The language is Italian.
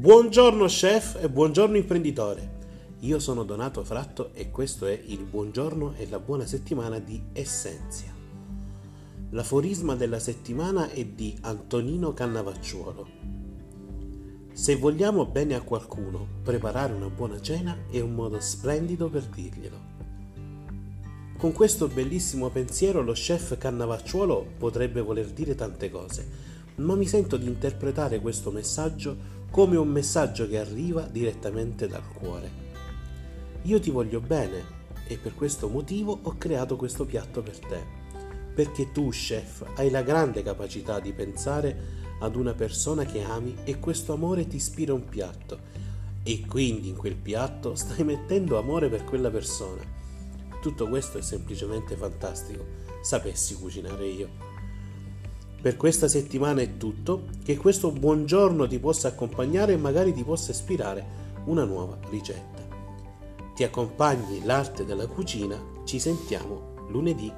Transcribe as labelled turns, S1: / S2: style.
S1: Buongiorno chef e buongiorno imprenditore. Io sono Donato Fratto e questo è il buongiorno e la buona settimana di Essenzia. L'aforisma della settimana è di Antonino Cannavacciuolo. Se vogliamo bene a qualcuno, preparare una buona cena è un modo splendido per dirglielo. Con questo bellissimo pensiero lo chef Cannavacciuolo potrebbe voler dire tante cose, ma mi sento di interpretare questo messaggio come un messaggio che arriva direttamente dal cuore. Io ti voglio bene e per questo motivo ho creato questo piatto per te, perché tu, chef, hai la grande capacità di pensare ad una persona che ami e questo amore ti ispira un piatto e quindi in quel piatto stai mettendo amore per quella persona. Tutto questo è semplicemente fantastico, sapessi cucinare io. Per questa settimana è tutto, che questo buongiorno ti possa accompagnare e magari ti possa ispirare una nuova ricetta. Ti accompagni l'arte della cucina, ci sentiamo lunedì